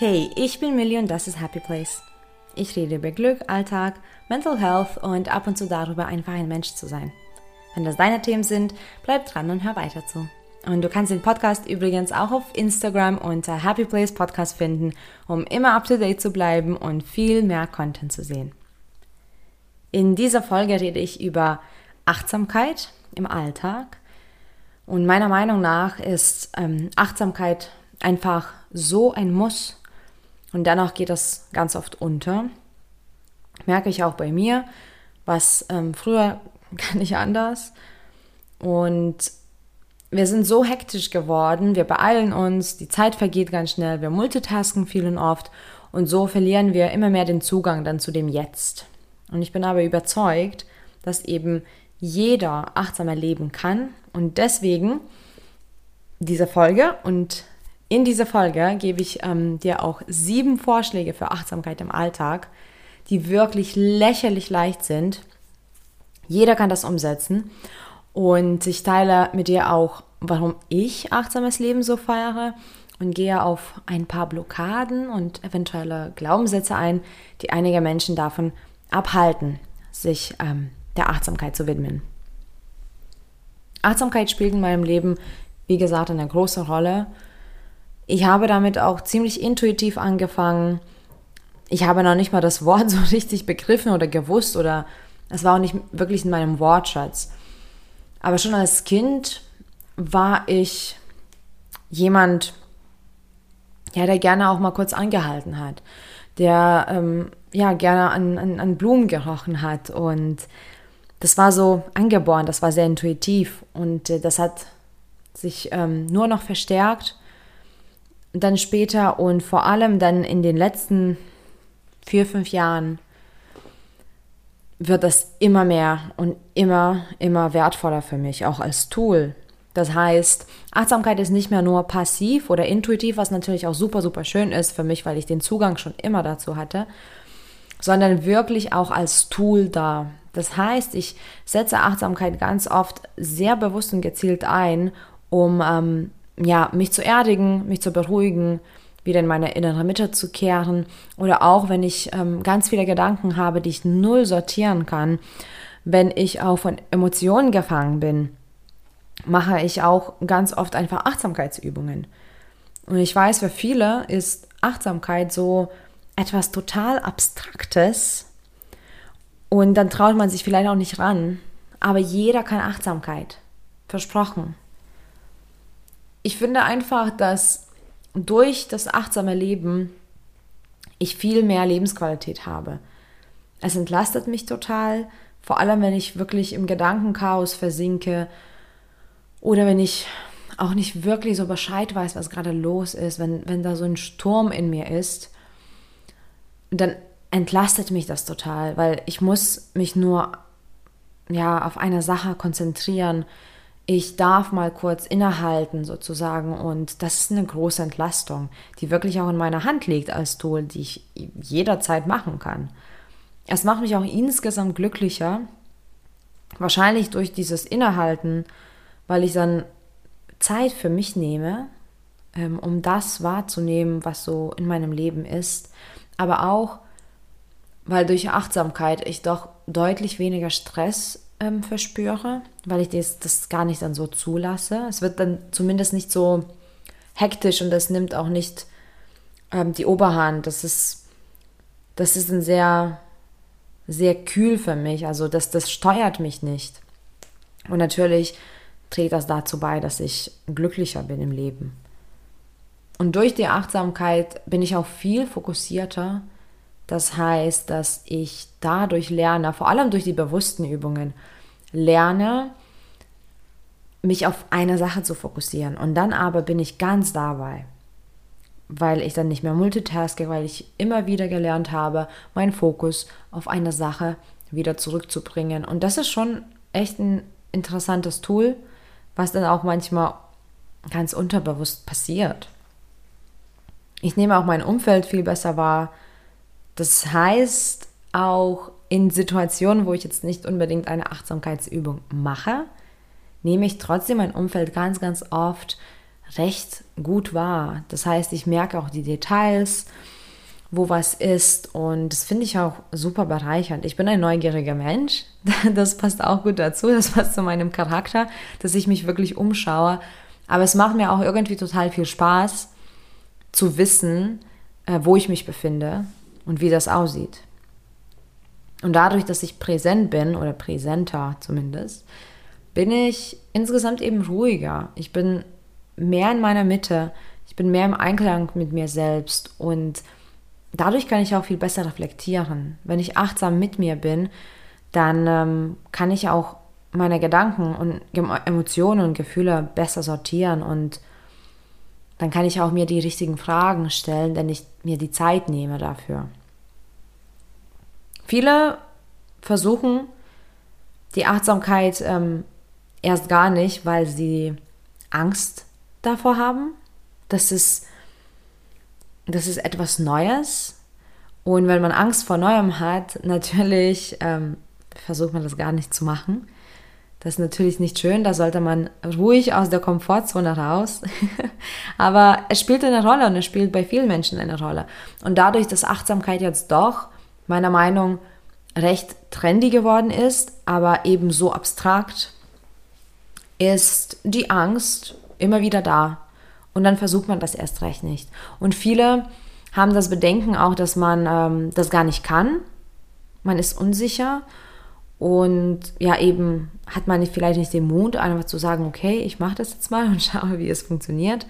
Hey, ich bin Millie und das ist Happy Place. Ich rede über Glück, Alltag, Mental Health und ab und zu darüber, einfach ein Mensch zu sein. Wenn das deine Themen sind, bleib dran und hör weiter zu. Und du kannst den Podcast übrigens auch auf Instagram unter Happy Place Podcast finden, um immer up to date zu bleiben und viel mehr Content zu sehen. In dieser Folge rede ich über Achtsamkeit im Alltag. Und meiner Meinung nach ist ähm, Achtsamkeit einfach so ein Muss und danach geht das ganz oft unter. Merke ich auch bei mir, was ähm, früher gar nicht anders. Und wir sind so hektisch geworden, wir beeilen uns, die Zeit vergeht ganz schnell, wir multitasken viel und oft und so verlieren wir immer mehr den Zugang dann zu dem Jetzt. Und ich bin aber überzeugt, dass eben jeder achtsamer leben kann und deswegen diese Folge und in dieser Folge gebe ich ähm, dir auch sieben Vorschläge für Achtsamkeit im Alltag, die wirklich lächerlich leicht sind. Jeder kann das umsetzen. Und ich teile mit dir auch, warum ich achtsames Leben so feiere und gehe auf ein paar Blockaden und eventuelle Glaubenssätze ein, die einige Menschen davon abhalten, sich ähm, der Achtsamkeit zu widmen. Achtsamkeit spielt in meinem Leben, wie gesagt, eine große Rolle ich habe damit auch ziemlich intuitiv angefangen. Ich habe noch nicht mal das Wort so richtig begriffen oder gewusst oder es war auch nicht wirklich in meinem Wortschatz. Aber schon als Kind war ich jemand, ja, der gerne auch mal kurz angehalten hat, der ähm, ja gerne an, an, an Blumen gerochen hat und das war so angeboren, das war sehr intuitiv und äh, das hat sich ähm, nur noch verstärkt dann später und vor allem dann in den letzten vier, fünf Jahren wird das immer mehr und immer, immer wertvoller für mich, auch als Tool. Das heißt, Achtsamkeit ist nicht mehr nur passiv oder intuitiv, was natürlich auch super, super schön ist für mich, weil ich den Zugang schon immer dazu hatte, sondern wirklich auch als Tool da. Das heißt, ich setze Achtsamkeit ganz oft sehr bewusst und gezielt ein, um ähm, ja, mich zu erdigen, mich zu beruhigen, wieder in meine innere Mitte zu kehren oder auch wenn ich ähm, ganz viele Gedanken habe, die ich null sortieren kann, wenn ich auch von Emotionen gefangen bin, mache ich auch ganz oft einfach Achtsamkeitsübungen. Und ich weiß, für viele ist Achtsamkeit so etwas total Abstraktes und dann traut man sich vielleicht auch nicht ran. Aber jeder kann Achtsamkeit. Versprochen ich finde einfach, dass durch das achtsame Leben ich viel mehr Lebensqualität habe. Es entlastet mich total, vor allem wenn ich wirklich im Gedankenchaos versinke oder wenn ich auch nicht wirklich so Bescheid weiß, was gerade los ist, wenn, wenn da so ein Sturm in mir ist, dann entlastet mich das total, weil ich muss mich nur ja auf eine Sache konzentrieren, ich darf mal kurz innehalten sozusagen und das ist eine große Entlastung, die wirklich auch in meiner Hand liegt als Tool, die ich jederzeit machen kann. Es macht mich auch insgesamt glücklicher, wahrscheinlich durch dieses Innehalten, weil ich dann Zeit für mich nehme, ähm, um das wahrzunehmen, was so in meinem Leben ist, aber auch, weil durch Achtsamkeit ich doch deutlich weniger Stress ähm, verspüre, weil ich das, das gar nicht dann so zulasse. Es wird dann zumindest nicht so hektisch und das nimmt auch nicht ähm, die Oberhand. Das ist, das ist ein sehr, sehr kühl für mich. Also das, das steuert mich nicht. Und natürlich trägt das dazu bei, dass ich glücklicher bin im Leben. Und durch die Achtsamkeit bin ich auch viel fokussierter das heißt, dass ich dadurch lerne, vor allem durch die bewussten Übungen, lerne, mich auf eine Sache zu fokussieren. Und dann aber bin ich ganz dabei, weil ich dann nicht mehr multitaske, weil ich immer wieder gelernt habe, meinen Fokus auf eine Sache wieder zurückzubringen. Und das ist schon echt ein interessantes Tool, was dann auch manchmal ganz unterbewusst passiert. Ich nehme auch mein Umfeld viel besser wahr, das heißt, auch in Situationen, wo ich jetzt nicht unbedingt eine Achtsamkeitsübung mache, nehme ich trotzdem mein Umfeld ganz, ganz oft recht gut wahr. Das heißt, ich merke auch die Details, wo was ist und das finde ich auch super bereichernd. Ich bin ein neugieriger Mensch, das passt auch gut dazu, das passt zu meinem Charakter, dass ich mich wirklich umschaue. Aber es macht mir auch irgendwie total viel Spaß zu wissen, äh, wo ich mich befinde und wie das aussieht. Und dadurch, dass ich präsent bin oder präsenter zumindest, bin ich insgesamt eben ruhiger. Ich bin mehr in meiner Mitte. Ich bin mehr im Einklang mit mir selbst und dadurch kann ich auch viel besser reflektieren. Wenn ich achtsam mit mir bin, dann ähm, kann ich auch meine Gedanken und Emotionen und Gefühle besser sortieren und dann kann ich auch mir die richtigen Fragen stellen, wenn ich mir die Zeit nehme dafür. Viele versuchen die Achtsamkeit ähm, erst gar nicht, weil sie Angst davor haben. Das ist, das ist etwas Neues. Und wenn man Angst vor Neuem hat, natürlich ähm, versucht man das gar nicht zu machen. Das ist natürlich nicht schön, da sollte man ruhig aus der Komfortzone raus. Aber es spielt eine Rolle und es spielt bei vielen Menschen eine Rolle. Und dadurch, dass Achtsamkeit jetzt doch, meiner Meinung recht trendy geworden ist, aber eben so abstrakt, ist die Angst immer wieder da. Und dann versucht man das erst recht nicht. Und viele haben das Bedenken auch, dass man ähm, das gar nicht kann. Man ist unsicher und ja, eben hat man vielleicht nicht den Mut, einfach zu sagen, okay, ich mache das jetzt mal und schaue, wie es funktioniert.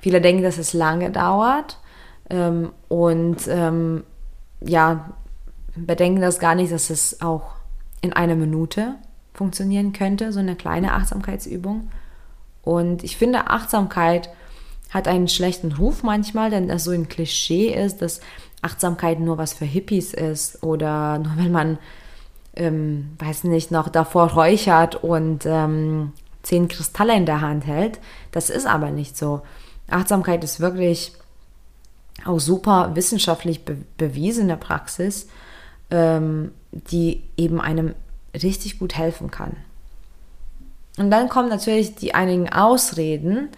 Viele denken, dass es lange dauert ähm, und ähm, ja, bedenken das gar nicht, dass es auch in einer Minute funktionieren könnte, so eine kleine Achtsamkeitsübung. Und ich finde, Achtsamkeit hat einen schlechten Ruf manchmal, denn das so ein Klischee ist, dass Achtsamkeit nur was für Hippies ist oder nur wenn man, ähm, weiß nicht, noch davor räuchert und ähm, zehn Kristalle in der Hand hält. Das ist aber nicht so. Achtsamkeit ist wirklich auch super wissenschaftlich be bewiesene Praxis ähm, die eben einem richtig gut helfen kann. Und dann kommen natürlich die einigen Ausreden,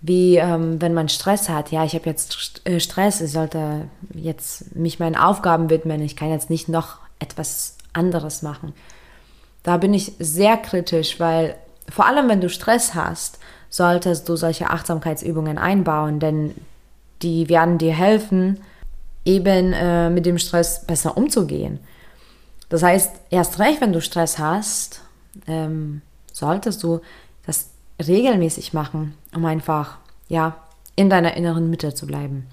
wie ähm, wenn man Stress hat. Ja, ich habe jetzt äh, Stress, ich sollte jetzt mich meinen Aufgaben widmen, ich kann jetzt nicht noch etwas anderes machen. Da bin ich sehr kritisch, weil vor allem wenn du Stress hast, solltest du solche Achtsamkeitsübungen einbauen, denn die werden dir helfen, eben äh, mit dem Stress besser umzugehen. Das heißt, erst recht, wenn du Stress hast, ähm, solltest du das regelmäßig machen, um einfach, ja, in deiner inneren Mitte zu bleiben.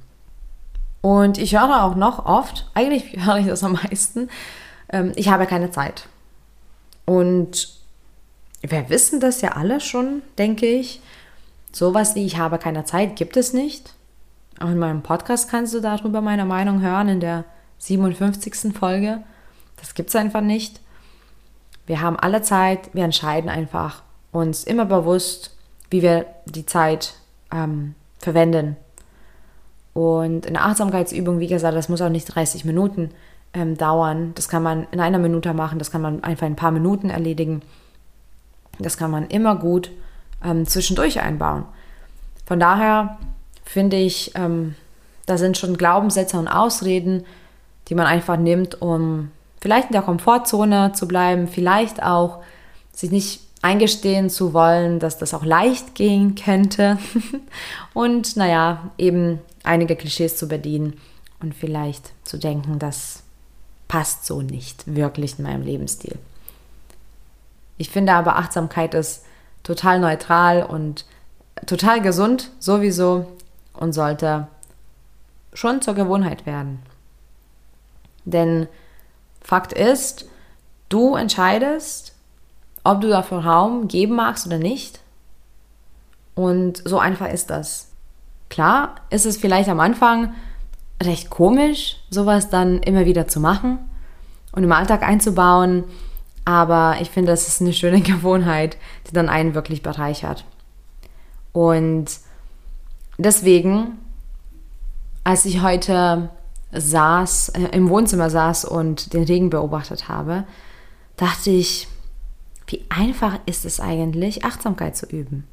Und ich höre auch noch oft, eigentlich höre ich das am meisten, ähm, ich habe keine Zeit. Und wir wissen das ja alle schon, denke ich. Sowas wie ich habe keine Zeit gibt es nicht. Auch in meinem Podcast kannst du darüber meine Meinung hören, in der 57. Folge. Das gibt es einfach nicht. Wir haben alle Zeit, wir entscheiden einfach uns immer bewusst, wie wir die Zeit ähm, verwenden. Und eine Achtsamkeitsübung, wie gesagt, das muss auch nicht 30 Minuten ähm, dauern. Das kann man in einer Minute machen, das kann man einfach in ein paar Minuten erledigen. Das kann man immer gut ähm, zwischendurch einbauen. Von daher finde ich, ähm, da sind schon Glaubenssätze und Ausreden, die man einfach nimmt, um vielleicht in der Komfortzone zu bleiben, vielleicht auch sich nicht eingestehen zu wollen, dass das auch leicht gehen könnte und naja, eben einige Klischees zu bedienen und vielleicht zu denken, das passt so nicht wirklich in meinem Lebensstil. Ich finde aber Achtsamkeit ist total neutral und total gesund sowieso und sollte schon zur Gewohnheit werden. Denn Fakt ist, du entscheidest, ob du dafür Raum geben magst oder nicht. Und so einfach ist das. Klar ist es vielleicht am Anfang recht komisch, sowas dann immer wieder zu machen und im Alltag einzubauen. Aber ich finde, das ist eine schöne Gewohnheit, die dann einen wirklich bereichert. Und Deswegen, als ich heute saß, äh, im Wohnzimmer saß und den Regen beobachtet habe, dachte ich, wie einfach ist es eigentlich, Achtsamkeit zu üben.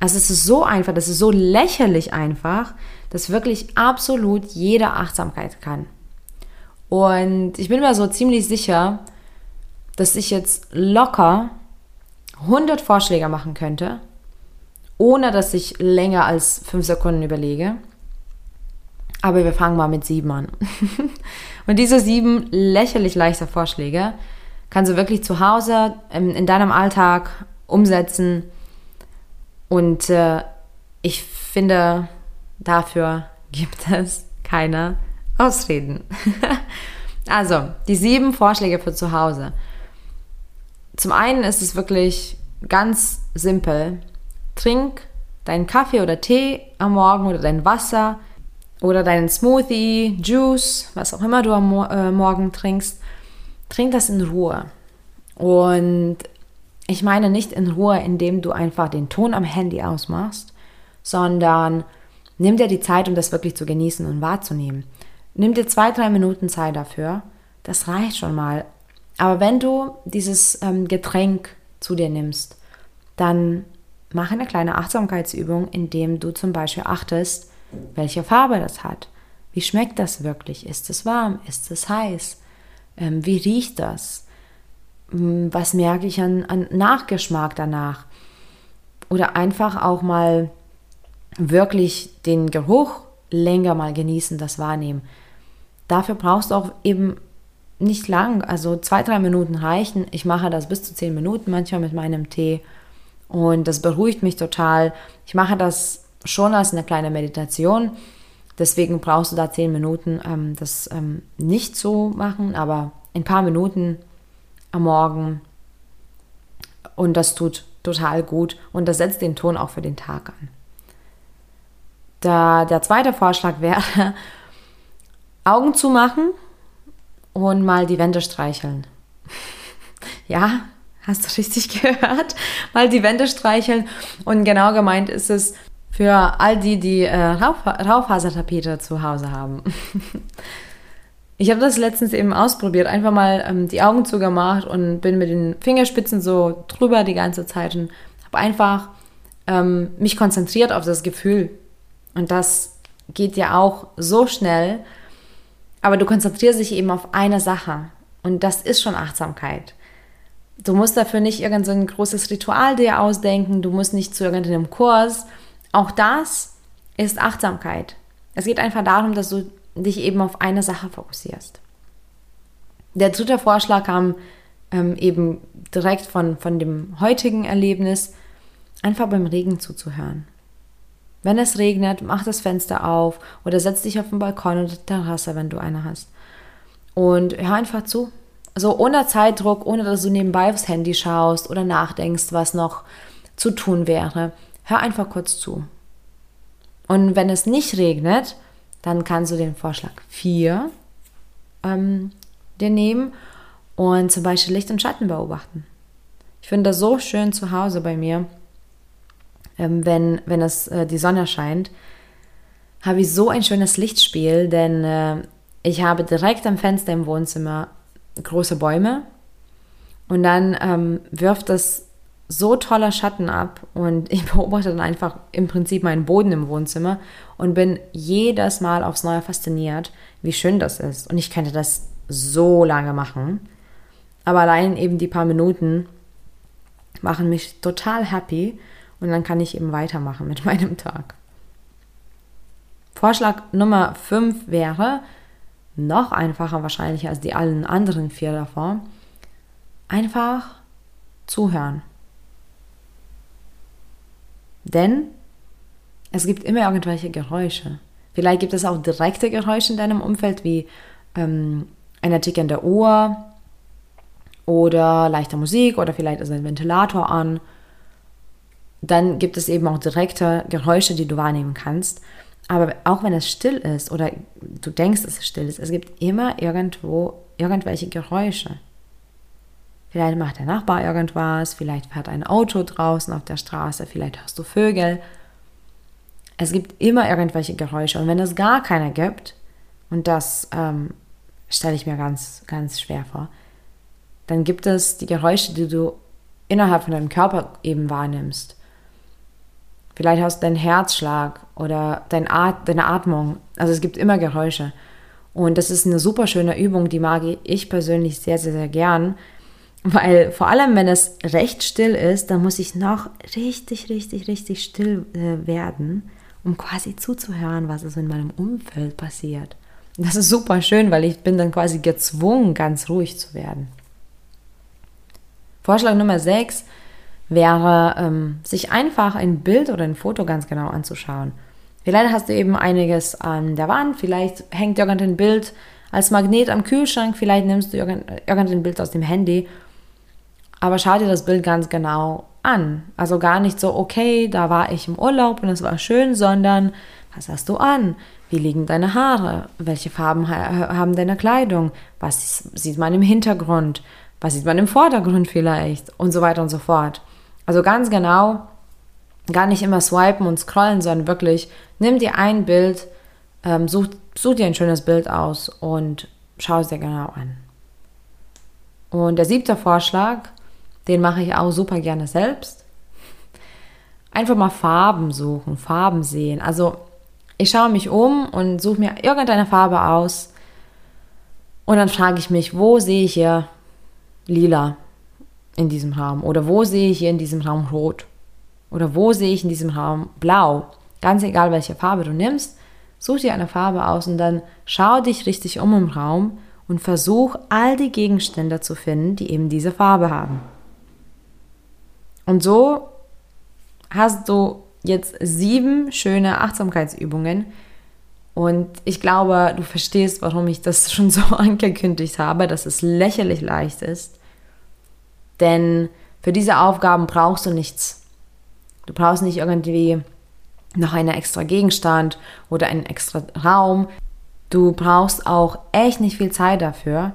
Also es ist so einfach, das ist so lächerlich einfach, dass wirklich absolut jeder Achtsamkeit kann. Und ich bin mir so ziemlich sicher, dass ich jetzt locker 100 Vorschläge machen könnte, ohne dass ich länger als 5 Sekunden überlege. Aber wir fangen mal mit sieben an. Und diese sieben lächerlich leichter Vorschläge kannst du wirklich zu Hause in deinem Alltag umsetzen. Und äh, ich finde, dafür gibt es keine Ausreden. also, die sieben Vorschläge für zu Hause. Zum einen ist es wirklich ganz simpel. Trink deinen Kaffee oder Tee am Morgen oder dein Wasser oder deinen Smoothie, Juice, was auch immer du am äh, Morgen trinkst. Trink das in Ruhe. Und ich meine nicht in Ruhe, indem du einfach den Ton am Handy ausmachst, sondern nimm dir die Zeit, um das wirklich zu genießen und wahrzunehmen. Nimm dir zwei, drei Minuten Zeit dafür. Das reicht schon mal. Aber wenn du dieses ähm, Getränk zu dir nimmst, dann mach eine kleine Achtsamkeitsübung, indem du zum Beispiel achtest, welche Farbe das hat. Wie schmeckt das wirklich? Ist es warm? Ist es heiß? Ähm, wie riecht das? Hm, was merke ich an, an Nachgeschmack danach? Oder einfach auch mal wirklich den Geruch länger mal genießen, das wahrnehmen. Dafür brauchst du auch eben nicht lang, also zwei, drei Minuten reichen. Ich mache das bis zu zehn Minuten manchmal mit meinem Tee und das beruhigt mich total. Ich mache das schon als eine kleine Meditation, deswegen brauchst du da zehn Minuten, ähm, das ähm, nicht zu machen, aber ein paar Minuten am Morgen und das tut total gut und das setzt den Ton auch für den Tag an. Da, der zweite Vorschlag wäre, Augen zu machen und mal die Wände streicheln. ja, hast du richtig gehört? Mal die Wände streicheln. Und genau gemeint ist es für all die, die äh, Raufasertapete zu Hause haben. ich habe das letztens eben ausprobiert, einfach mal ähm, die Augen zugemacht und bin mit den Fingerspitzen so drüber die ganze Zeit und habe einfach ähm, mich konzentriert auf das Gefühl. Und das geht ja auch so schnell, aber du konzentrierst dich eben auf eine Sache. Und das ist schon Achtsamkeit. Du musst dafür nicht irgendein großes Ritual dir ausdenken, du musst nicht zu irgendeinem Kurs. Auch das ist Achtsamkeit. Es geht einfach darum, dass du dich eben auf eine Sache fokussierst. Der dritte Vorschlag kam ähm, eben direkt von, von dem heutigen Erlebnis, einfach beim Regen zuzuhören. Wenn es regnet, mach das Fenster auf oder setz dich auf den Balkon oder Terrasse, wenn du eine hast. Und hör einfach zu. So ohne Zeitdruck, ohne dass du nebenbei aufs Handy schaust oder nachdenkst, was noch zu tun wäre. Hör einfach kurz zu. Und wenn es nicht regnet, dann kannst du den Vorschlag 4 ähm, dir nehmen und zum Beispiel Licht und Schatten beobachten. Ich finde das so schön zu Hause bei mir ähm, wenn, wenn es, äh, die Sonne scheint, habe ich so ein schönes Lichtspiel, denn äh, ich habe direkt am Fenster im Wohnzimmer große Bäume und dann ähm, wirft das so toller Schatten ab und ich beobachte dann einfach im Prinzip meinen Boden im Wohnzimmer und bin jedes Mal aufs Neue fasziniert, wie schön das ist. Und ich könnte das so lange machen, aber allein eben die paar Minuten machen mich total happy und dann kann ich eben weitermachen mit meinem Tag. Vorschlag Nummer 5 wäre, noch einfacher wahrscheinlich als die allen anderen vier davor, einfach zuhören. Denn es gibt immer irgendwelche Geräusche. Vielleicht gibt es auch direkte Geräusche in deinem Umfeld, wie ähm, eine tickende Uhr oder leichte Musik oder vielleicht ist ein Ventilator an dann gibt es eben auch direkte Geräusche, die du wahrnehmen kannst. Aber auch wenn es still ist oder du denkst, dass es still ist, es gibt immer irgendwo irgendwelche Geräusche. Vielleicht macht der Nachbar irgendwas, vielleicht fährt ein Auto draußen auf der Straße, vielleicht hörst du Vögel. Es gibt immer irgendwelche Geräusche. Und wenn es gar keine gibt, und das ähm, stelle ich mir ganz, ganz schwer vor, dann gibt es die Geräusche, die du innerhalb von deinem Körper eben wahrnimmst. Vielleicht hast du deinen Herzschlag oder dein At deine Atmung. Also es gibt immer Geräusche. Und das ist eine super schöne Übung, die mag ich persönlich sehr, sehr, sehr gern. Weil vor allem, wenn es recht still ist, dann muss ich noch richtig, richtig, richtig still äh, werden, um quasi zuzuhören, was es in meinem Umfeld passiert. Und das ist super schön, weil ich bin dann quasi gezwungen, ganz ruhig zu werden. Vorschlag Nummer 6 wäre, ähm, sich einfach ein Bild oder ein Foto ganz genau anzuschauen. Vielleicht hast du eben einiges an der Wand, vielleicht hängt irgendein Bild als Magnet am Kühlschrank, vielleicht nimmst du irgendein Bild aus dem Handy, aber schau dir das Bild ganz genau an. Also gar nicht so, okay, da war ich im Urlaub und es war schön, sondern was hast du an? Wie liegen deine Haare? Welche Farben haben deine Kleidung? Was sieht man im Hintergrund? Was sieht man im Vordergrund vielleicht? Und so weiter und so fort. Also ganz genau, gar nicht immer swipen und scrollen, sondern wirklich, nimm dir ein Bild, ähm, such, such dir ein schönes Bild aus und schau es dir genau an. Und der siebte Vorschlag, den mache ich auch super gerne selbst. Einfach mal Farben suchen, Farben sehen. Also ich schaue mich um und suche mir irgendeine Farbe aus und dann frage ich mich, wo sehe ich hier lila? In diesem Raum? Oder wo sehe ich hier in diesem Raum rot? Oder wo sehe ich in diesem Raum blau? Ganz egal, welche Farbe du nimmst, such dir eine Farbe aus und dann schau dich richtig um im Raum und versuch all die Gegenstände zu finden, die eben diese Farbe haben. Und so hast du jetzt sieben schöne Achtsamkeitsübungen. Und ich glaube, du verstehst, warum ich das schon so angekündigt habe, dass es lächerlich leicht ist. Denn für diese Aufgaben brauchst du nichts. Du brauchst nicht irgendwie noch einen extra Gegenstand oder einen extra Raum. Du brauchst auch echt nicht viel Zeit dafür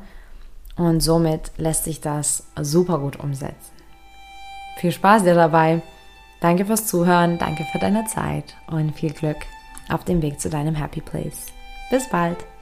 und somit lässt sich das super gut umsetzen. Viel Spaß dir dabei. Danke fürs Zuhören, danke für deine Zeit und viel Glück auf dem Weg zu deinem Happy Place. Bis bald.